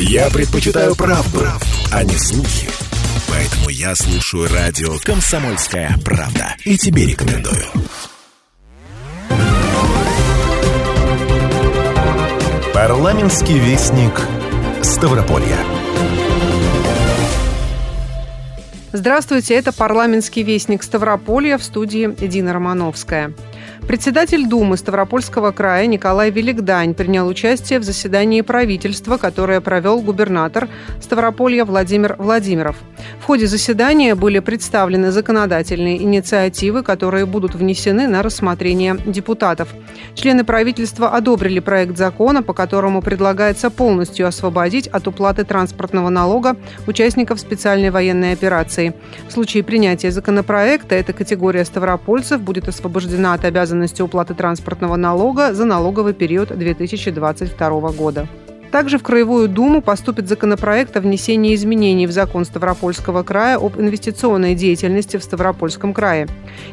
Я предпочитаю правду, а не слухи. Поэтому я слушаю радио «Комсомольская правда». И тебе рекомендую. Парламентский вестник Ставрополья. Здравствуйте, это парламентский вестник Ставрополья в студии Дина Романовская. Председатель Думы Ставропольского края Николай Великдань принял участие в заседании правительства, которое провел губернатор Ставрополья Владимир Владимиров. В ходе заседания были представлены законодательные инициативы, которые будут внесены на рассмотрение депутатов. Члены правительства одобрили проект закона, по которому предлагается полностью освободить от уплаты транспортного налога участников специальной военной операции. В случае принятия законопроекта эта категория ставропольцев будет освобождена от обязанности обязанности уплаты транспортного налога за налоговый период 2022 года. Также в Краевую Думу поступит законопроект о внесении изменений в закон Ставропольского края об инвестиционной деятельности в Ставропольском крае.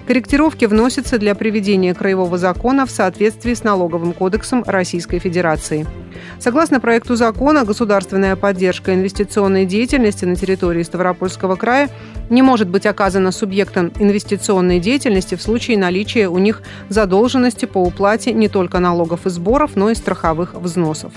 Корректировки вносятся для приведения краевого закона в соответствии с налоговым кодексом Российской Федерации. Согласно проекту закона, государственная поддержка инвестиционной деятельности на территории Ставропольского края не может быть оказана субъектам инвестиционной деятельности в случае наличия у них задолженности по уплате не только налогов и сборов, но и страховых взносов.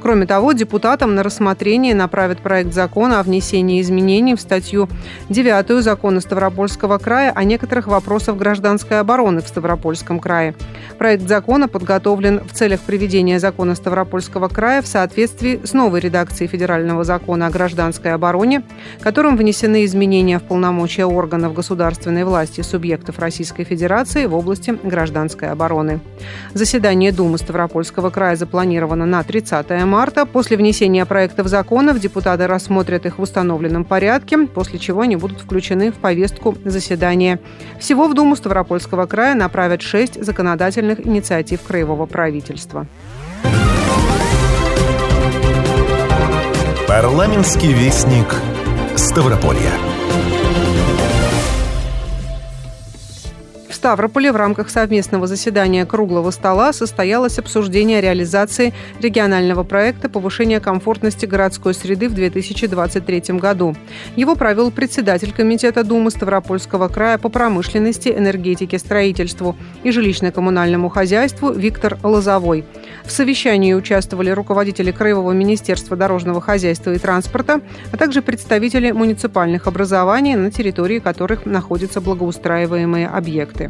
Кроме того, депутатам на рассмотрение направят проект закона о внесении изменений в статью 9 закона Ставропольского края о некоторых вопросах гражданской обороны в Ставропольском крае. Проект закона подготовлен в целях приведения закона Ставропольского края в соответствии с новой редакцией Федерального закона о гражданской обороне, которым внесены изменения в полномочия органов государственной власти субъектов Российской Федерации в области гражданской обороны. Заседание Думы Ставропольского края запланировано на 30 марта. После внесения проектов законов депутаты рассмотрят их в установленном порядке, после чего они будут включены в повестку заседания. Всего в Думу Ставропольского края направят шесть законодательных инициатив краевого правительства. Парламентский вестник Ставрополья. Ставрополе в рамках совместного заседания круглого стола состоялось обсуждение реализации регионального проекта повышения комфортности городской среды в 2023 году. Его провел председатель Комитета Думы Ставропольского края по промышленности, энергетике, строительству и жилищно-коммунальному хозяйству Виктор Лозовой. В совещании участвовали руководители Краевого министерства дорожного хозяйства и транспорта, а также представители муниципальных образований, на территории которых находятся благоустраиваемые объекты.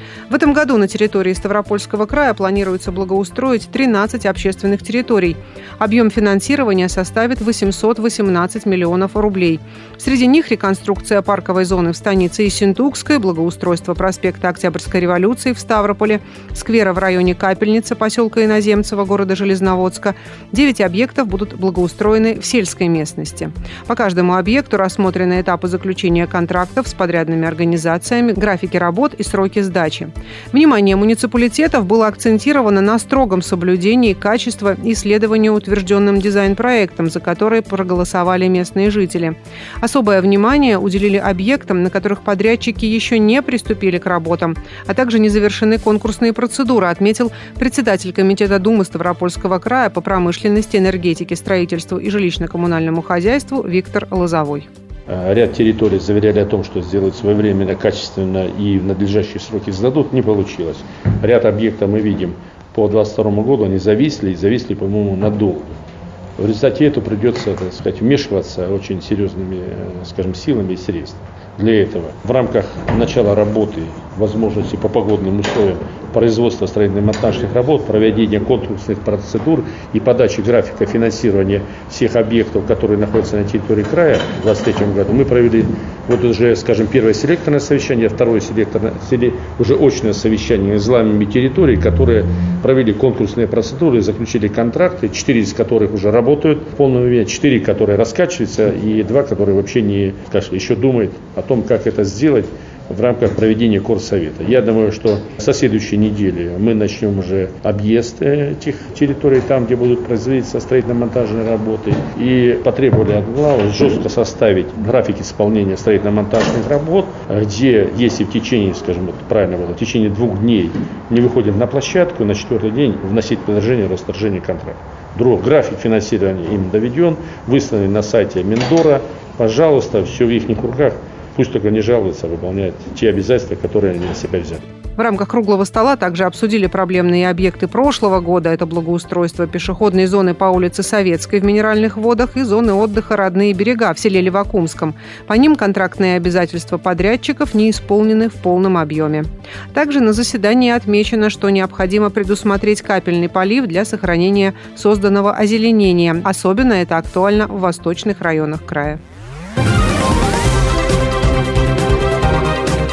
В этом году на территории Ставропольского края планируется благоустроить 13 общественных территорий. Объем финансирования составит 818 миллионов рублей. Среди них реконструкция парковой зоны в станице Исентукской, благоустройство проспекта Октябрьской революции в Ставрополе, сквера в районе Капельницы, поселка Иноземцева, города Железноводска. Девять объектов будут благоустроены в сельской местности. По каждому объекту рассмотрены этапы заключения контрактов с подрядными организациями, графики работ и сроки сдачи. Внимание муниципалитетов было акцентировано на строгом соблюдении качества и следовании утвержденным дизайн-проектам, за которые проголосовали местные жители. Особое внимание уделили объектам, на которых подрядчики еще не приступили к работам, а также не завершены конкурсные процедуры, отметил председатель Комитета Думы Ставропольского края по промышленности, энергетике, строительству и жилищно-коммунальному хозяйству Виктор Лозовой. Э, ряд территорий заверяли о том, что сделают своевременно, качественно и в надлежащие сроки сдадут, не получилось. Ряд объектов мы видим по 2022 году, они зависли, и зависли, по-моему, надолго. В результате этого придется, так сказать, вмешиваться очень серьезными, э, скажем, силами и средствами. Для этого. В рамках начала работы, возможности по погодным условиям производства строительно-монтажных работ, проведения конкурсных процедур и подачи графика финансирования всех объектов, которые находятся на территории края в 2023 году, мы провели вот уже, скажем, первое селекторное совещание, второе селекторное, уже очное совещание с главами территорий, которые провели конкурсные процедуры, заключили контракты, четыре из которых уже работают в полном объеме, четыре, которые раскачиваются, и два, которые вообще не, скажем, еще думают о том, как это сделать в рамках проведения Корсовета. Я думаю, что со следующей недели мы начнем уже объезд этих территорий, там, где будут производиться строительно-монтажные работы. И потребовали от главы жестко составить график исполнения строительно-монтажных работ, где, если в течение, скажем, вот правильно было, в течение двух дней не выходим на площадку, на четвертый день вносить предложение о расторжении контракта. Друг, график финансирования им доведен, выставлен на сайте Миндора. Пожалуйста, все в их руках. Пусть только не жалуются, выполняют те обязательства, которые они на себя взяли. В рамках круглого стола также обсудили проблемные объекты прошлого года. Это благоустройство пешеходной зоны по улице Советской в Минеральных водах и зоны отдыха «Родные берега» в селе Левакумском. По ним контрактные обязательства подрядчиков не исполнены в полном объеме. Также на заседании отмечено, что необходимо предусмотреть капельный полив для сохранения созданного озеленения. Особенно это актуально в восточных районах края.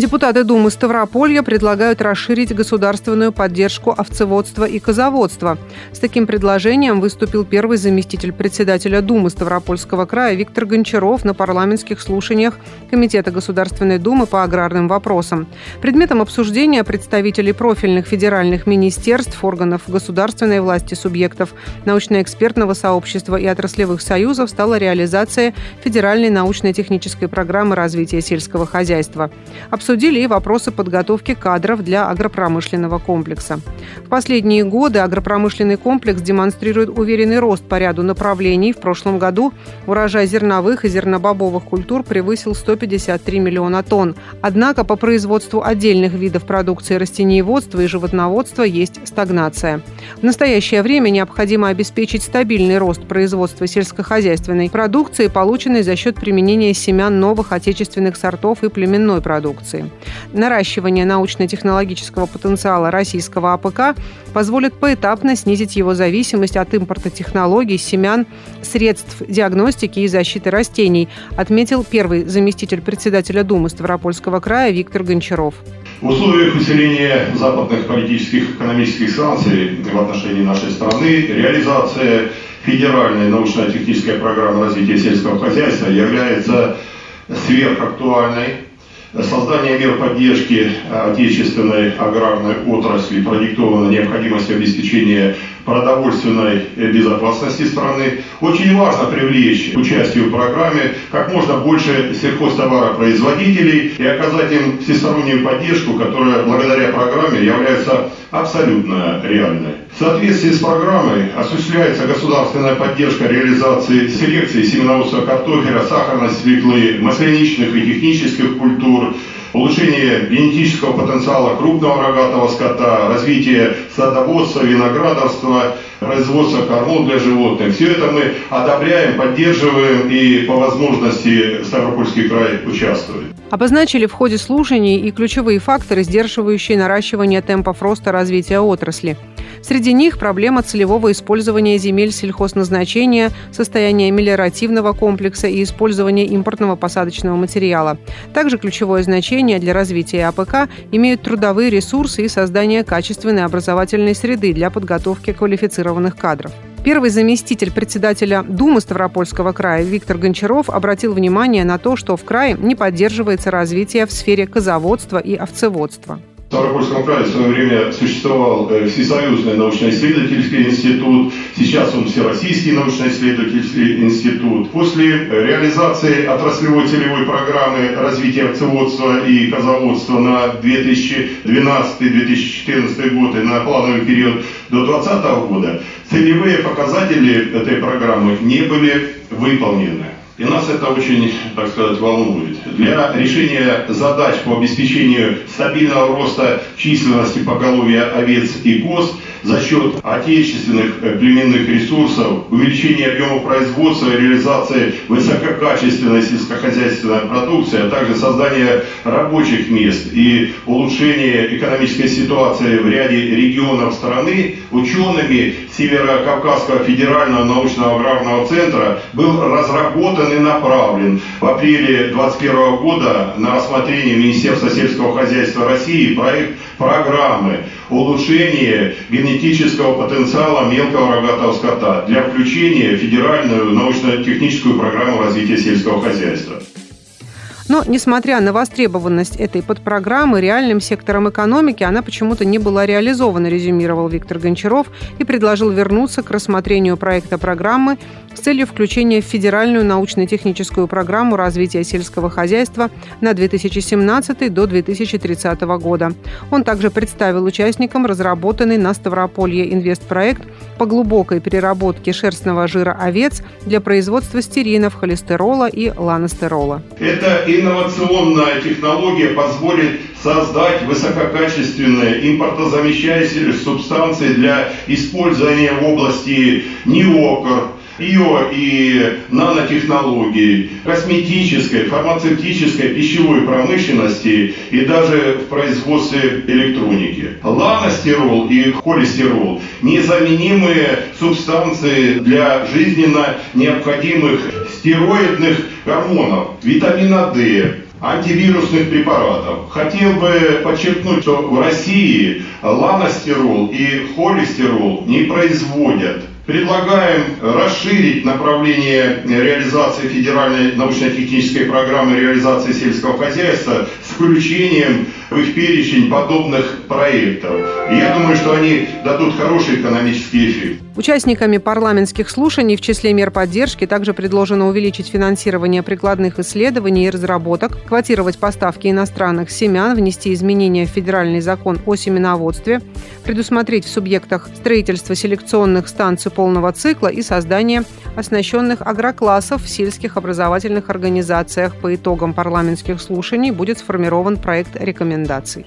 Депутаты Думы Ставрополья предлагают расширить государственную поддержку овцеводства и козоводства. С таким предложением выступил первый заместитель председателя Думы Ставропольского края Виктор Гончаров на парламентских слушаниях Комитета Государственной Думы по аграрным вопросам. Предметом обсуждения представителей профильных федеральных министерств, органов государственной власти, субъектов научно-экспертного сообщества и отраслевых союзов стала реализация федеральной научно-технической программы развития сельского хозяйства обсудили и вопросы подготовки кадров для агропромышленного комплекса. В последние годы агропромышленный комплекс демонстрирует уверенный рост по ряду направлений. В прошлом году урожай зерновых и зернобобовых культур превысил 153 миллиона тонн. Однако по производству отдельных видов продукции растениеводства и животноводства есть стагнация. В настоящее время необходимо обеспечить стабильный рост производства сельскохозяйственной продукции, полученной за счет применения семян новых отечественных сортов и племенной продукции продукции. Наращивание научно-технологического потенциала российского АПК позволит поэтапно снизить его зависимость от импорта технологий, семян, средств диагностики и защиты растений, отметил первый заместитель председателя Думы Ставропольского края Виктор Гончаров. В условиях усиления западных политических и экономических санкций в отношении нашей страны реализация федеральной научно-технической программы развития сельского хозяйства является сверхактуальной Создание мер поддержки отечественной аграрной отрасли продиктовано необходимостью обеспечения продовольственной безопасности страны. Очень важно привлечь к участию в программе как можно больше сельхозтоваропроизводителей и оказать им всестороннюю поддержку, которая благодаря программе является абсолютно реальной. В соответствии с программой осуществляется государственная поддержка реализации селекции семеноводства картофеля, сахарной свеклы, масляничных и технических культур, улучшение генетического потенциала крупного рогатого скота, развитие садоводства, виноградарства, производства кормов для животных. Все это мы одобряем, поддерживаем и по возможности Ставропольский край участвует. Обозначили в ходе слушаний и ключевые факторы, сдерживающие наращивание темпов роста развития отрасли. Среди них проблема целевого использования земель сельхозназначения, состояние мелиоративного комплекса и использование импортного посадочного материала. Также ключевое значение для развития АПК имеют трудовые ресурсы и создание качественной образовательной среды для подготовки квалифицированных кадров. Первый заместитель председателя Думы Ставропольского края Виктор Гончаров обратил внимание на то, что в крае не поддерживается развитие в сфере козоводства и овцеводства. В Ставропольском крае в свое время существовал э, Всесоюзный научно-исследовательский институт, сейчас он Всероссийский научно-исследовательский институт. После реализации отраслевой целевой программы развития овцеводства и козоводства на 2012-2014 год и на плановый период до 2020 года целевые показатели этой программы не были выполнены. И нас это очень, так сказать, волнует. Для решения задач по обеспечению стабильного роста численности поголовья овец и коз – за счет отечественных э, племенных ресурсов, увеличения объема производства и реализации высококачественной сельскохозяйственной продукции, а также создания рабочих мест и улучшение экономической ситуации в ряде регионов страны, учеными Северо-Кавказского федерального научного аграрного центра был разработан и направлен в апреле 2021 года на рассмотрение Министерства сельского хозяйства России проект программы улучшения генетического потенциала мелкого рогатого скота для включения в федеральную научно-техническую программу развития сельского хозяйства. Но, несмотря на востребованность этой подпрограммы, реальным сектором экономики она почему-то не была реализована, резюмировал Виктор Гончаров и предложил вернуться к рассмотрению проекта программы с целью включения в Федеральную научно-техническую программу развития сельского хозяйства на 2017 до 2030 года. Он также представил участникам разработанный на Ставрополье инвестпроект по глубокой переработке шерстного жира овец для производства стеринов, холестерола и ланостерола. Это инновационная технология позволит создать высококачественные импортозамещающие субстанции для использования в области неокр, био и нанотехнологий, косметической, фармацевтической, пищевой промышленности и даже в производстве электроники. Ланостерол и холестерол – незаменимые субстанции для жизненно необходимых стероидных гормонов, витамина D, антивирусных препаратов. Хотел бы подчеркнуть, что в России ланостерол и холестерол не производят Предлагаем расширить направление реализации федеральной научно-технической программы реализации сельского хозяйства с включением в их перечень подобных проектов. Я думаю, что они дадут хороший экономический эффект. Участниками парламентских слушаний в числе мер поддержки также предложено увеличить финансирование прикладных исследований и разработок, квотировать поставки иностранных семян, внести изменения в федеральный закон о семеноводстве, предусмотреть в субъектах строительства селекционных станций полного цикла и создание оснащенных агроклассов в сельских образовательных организациях. По итогам парламентских слушаний будет сформирован проект рекомендаций.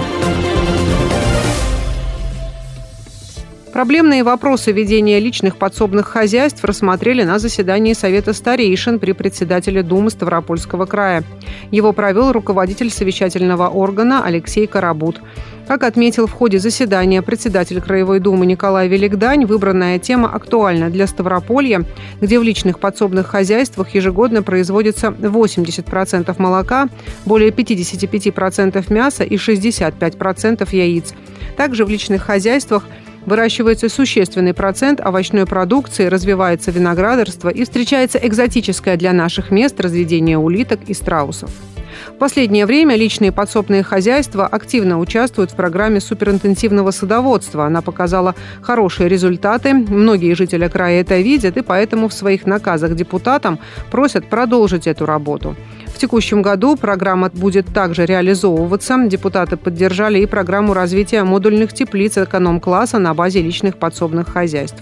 Проблемные вопросы ведения личных подсобных хозяйств рассмотрели на заседании Совета старейшин при председателе Думы Ставропольского края. Его провел руководитель совещательного органа Алексей Карабут. Как отметил в ходе заседания председатель Краевой Думы Николай Великдань, выбранная тема актуальна для Ставрополья, где в личных подсобных хозяйствах ежегодно производится 80% молока, более 55% мяса и 65% яиц. Также в личных хозяйствах Выращивается существенный процент овощной продукции, развивается виноградарство и встречается экзотическое для наших мест разведение улиток и страусов. В последнее время личные подсобные хозяйства активно участвуют в программе суперинтенсивного садоводства. Она показала хорошие результаты. Многие жители края это видят и поэтому в своих наказах депутатам просят продолжить эту работу текущем году программа будет также реализовываться. Депутаты поддержали и программу развития модульных теплиц эконом-класса на базе личных подсобных хозяйств.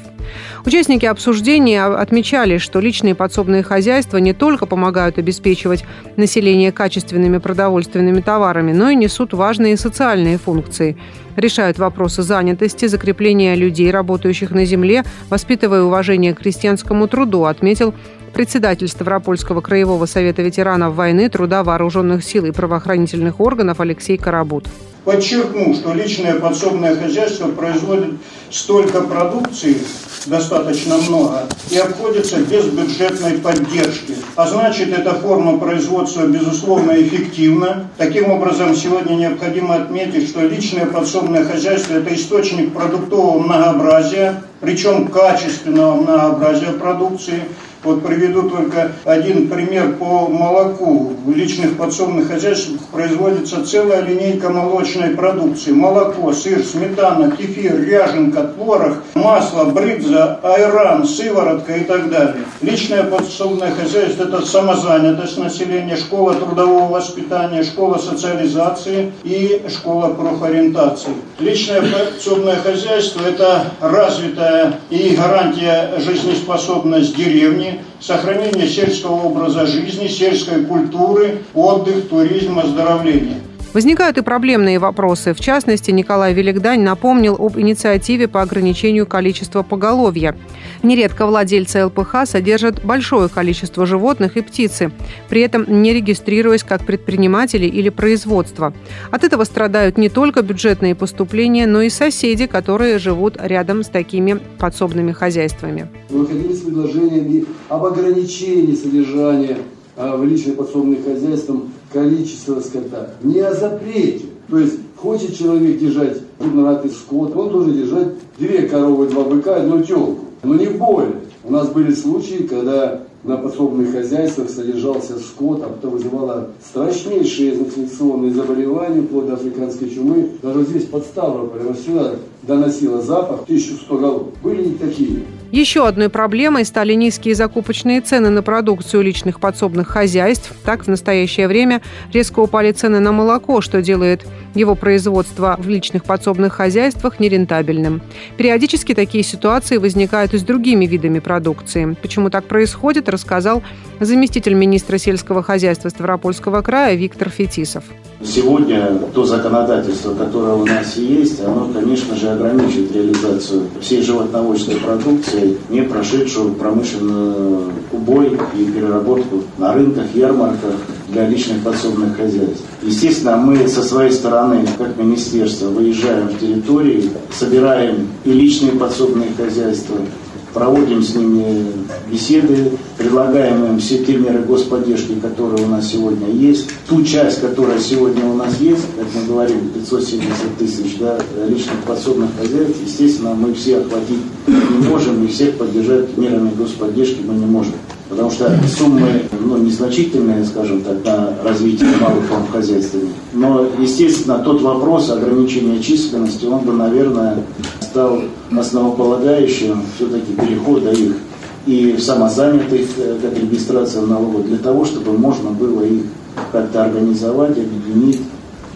Участники обсуждения отмечали, что личные подсобные хозяйства не только помогают обеспечивать население качественными продовольственными товарами, но и несут важные социальные функции. Решают вопросы занятости, закрепления людей, работающих на земле, воспитывая уважение к крестьянскому труду, отметил председатель Ставропольского краевого совета ветеранов войны, труда, вооруженных сил и правоохранительных органов Алексей Карабут. Подчеркну, что личное подсобное хозяйство производит столько продукции, достаточно много, и обходится без бюджетной поддержки. А значит, эта форма производства, безусловно, эффективна. Таким образом, сегодня необходимо отметить, что личное подсобное хозяйство – это источник продуктового многообразия, причем качественного многообразия продукции – вот приведу только один пример по молоку. В личных подсобных хозяйствах производится целая линейка молочной продукции. Молоко, сыр, сметана, кефир, ряженка, творог, масло, брынза, айран, сыворотка и так далее. Личное подсобное хозяйство – это самозанятость населения, школа трудового воспитания, школа социализации и школа профориентации. Личное подсобное хозяйство – это развитая и гарантия жизнеспособность деревни, сохранение сельского образа жизни, сельской культуры, отдых, туризм, оздоровление. Возникают и проблемные вопросы. В частности, Николай Великдань напомнил об инициативе по ограничению количества поголовья. Нередко владельцы ЛПХ содержат большое количество животных и птицы, при этом не регистрируясь как предприниматели или производство. От этого страдают не только бюджетные поступления, но и соседи, которые живут рядом с такими подсобными хозяйствами. Выходили с предложениями об ограничении содержания а, в личных подсобных хозяйствах количество скота, не о запрете. То есть хочет человек держать крупнорогатый скот, он должен держать две коровы, два быка, одну телку. Но не более. У нас были случаи, когда на подсобных хозяйствах содержался скот, а потом вызывало страшнейшие инфекционные заболевания, вплоть до африканской чумы. Даже здесь под Ставрополем, сюда доносило запах 1100 голов. Были и такие. Еще одной проблемой стали низкие закупочные цены на продукцию личных подсобных хозяйств. Так, в настоящее время резко упали цены на молоко, что делает его производство в личных подсобных хозяйствах нерентабельным. Периодически такие ситуации возникают и с другими видами продукции. Почему так происходит, рассказал заместитель министра сельского хозяйства Ставропольского края Виктор Фетисов. Сегодня то законодательство, которое у нас есть, оно, конечно же, ограничивает реализацию всей животноводческой продукции, не прошедшую промышленный убой и переработку на рынках, ярмарках для личных подсобных хозяйств. Естественно, мы со своей стороны, как министерство, выезжаем в территории, собираем и личные подсобные хозяйства, проводим с ними беседы, предлагаем им все те меры господдержки, которые у нас сегодня есть. Ту часть, которая сегодня у нас есть, как мы говорили, 570 тысяч да, личных подсобных хозяйств, естественно, мы все охватить не можем, и всех поддержать мерами господдержки мы не можем. Потому что суммы ну, незначительные, скажем так, на развитие малых форм хозяйствами. Но, естественно, тот вопрос ограничения численности, он бы, наверное, стал основополагающим все-таки перехода их и в самозанятых, э, как регистрация налогов, для того, чтобы можно было их как-то организовать, объединить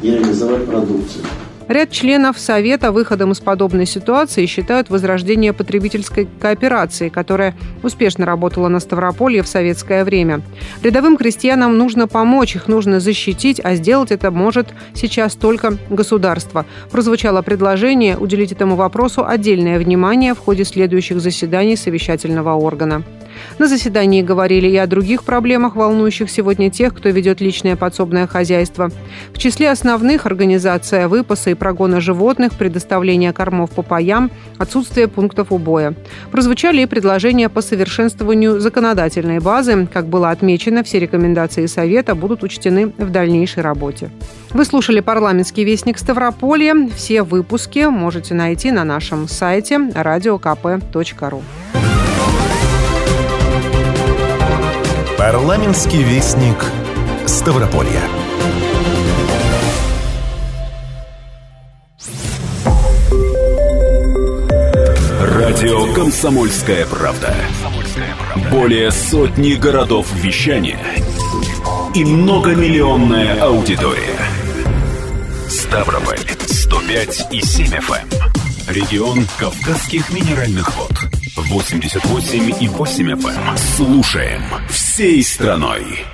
и реализовать продукцию. Ряд членов Совета выходом из подобной ситуации считают возрождение потребительской кооперации, которая успешно работала на Ставрополье в советское время. Рядовым крестьянам нужно помочь, их нужно защитить, а сделать это может сейчас только государство. Прозвучало предложение уделить этому вопросу отдельное внимание в ходе следующих заседаний совещательного органа. На заседании говорили и о других проблемах, волнующих сегодня тех, кто ведет личное подсобное хозяйство. В числе основных – организация выпаса и прогона животных, предоставление кормов по паям, отсутствие пунктов убоя. Прозвучали и предложения по совершенствованию законодательной базы. Как было отмечено, все рекомендации Совета будут учтены в дальнейшей работе. Вы слушали парламентский вестник Ставрополья. Все выпуски можете найти на нашем сайте radiokp.ru. Парламентский вестник Ставрополья. Радио Комсомольская правда". Более сотни городов вещания и многомиллионная аудитория. Ставрополь 105 и 7 FM. Эм. Регион Кавказских минеральных вод. 88 и 8 FM. Эм. Слушаем всей страной.